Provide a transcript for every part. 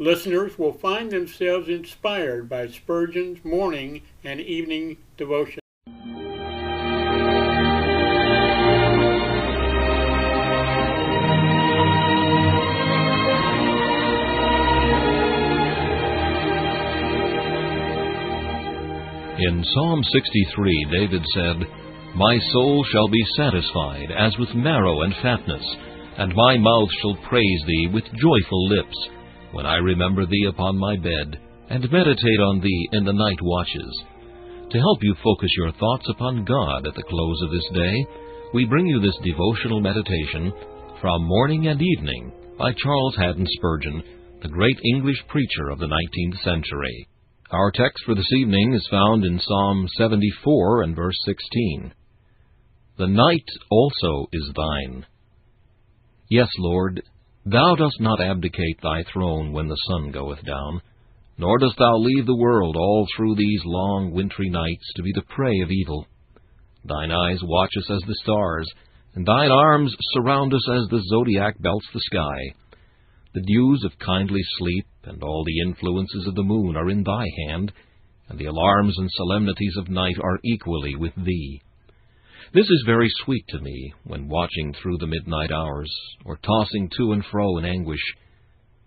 Listeners will find themselves inspired by Spurgeon's morning and evening devotion. In Psalm 63, David said, My soul shall be satisfied as with marrow and fatness, and my mouth shall praise thee with joyful lips when I remember thee upon my bed, and meditate on thee in the night watches. To help you focus your thoughts upon God at the close of this day, we bring you this devotional meditation from Morning and Evening by Charles Haddon Spurgeon, the great English preacher of the 19th century. Our text for this evening is found in Psalm 74 and verse 16. The night also is thine. Yes, Lord, Thou dost not abdicate thy throne when the sun goeth down, nor dost thou leave the world all through these long wintry nights to be the prey of evil. Thine eyes watch us as the stars, and thine arms surround us as the zodiac belts the sky. The dews of kindly sleep and all the influences of the moon are in thy hand, and the alarms and solemnities of night are equally with thee. This is very sweet to me when watching through the midnight hours, or tossing to and fro in anguish.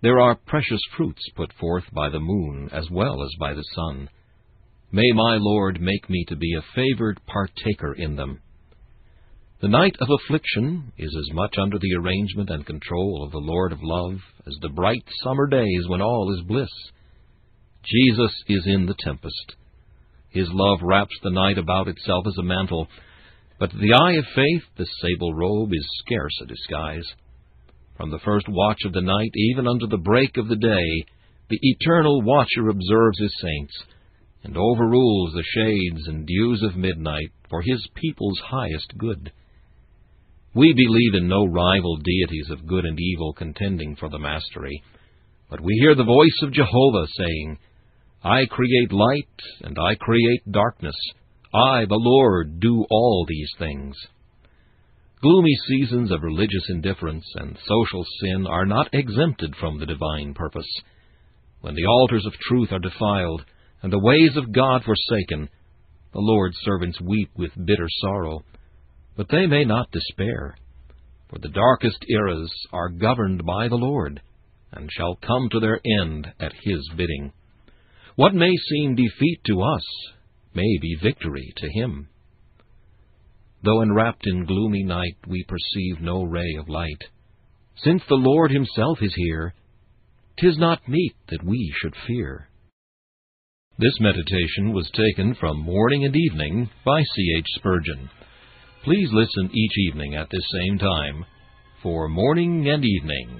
There are precious fruits put forth by the moon as well as by the sun. May my Lord make me to be a favored partaker in them. The night of affliction is as much under the arrangement and control of the Lord of love as the bright summer days when all is bliss. Jesus is in the tempest. His love wraps the night about itself as a mantle, but to the eye of faith, the sable robe is scarce a disguise. From the first watch of the night, even unto the break of the day, the eternal watcher observes his saints, and overrules the shades and dews of midnight for his people's highest good. We believe in no rival deities of good and evil contending for the mastery, but we hear the voice of Jehovah saying, I create light, and I create darkness. I, the Lord, do all these things. Gloomy seasons of religious indifference and social sin are not exempted from the divine purpose. When the altars of truth are defiled, and the ways of God forsaken, the Lord's servants weep with bitter sorrow. But they may not despair, for the darkest eras are governed by the Lord, and shall come to their end at His bidding. What may seem defeat to us may be victory to him. Though enwrapped in gloomy night, we perceive no ray of light. Since the Lord himself is here, tis not meet that we should fear. This meditation was taken from Morning and Evening by C. H. Spurgeon. Please listen each evening at this same time for Morning and Evening.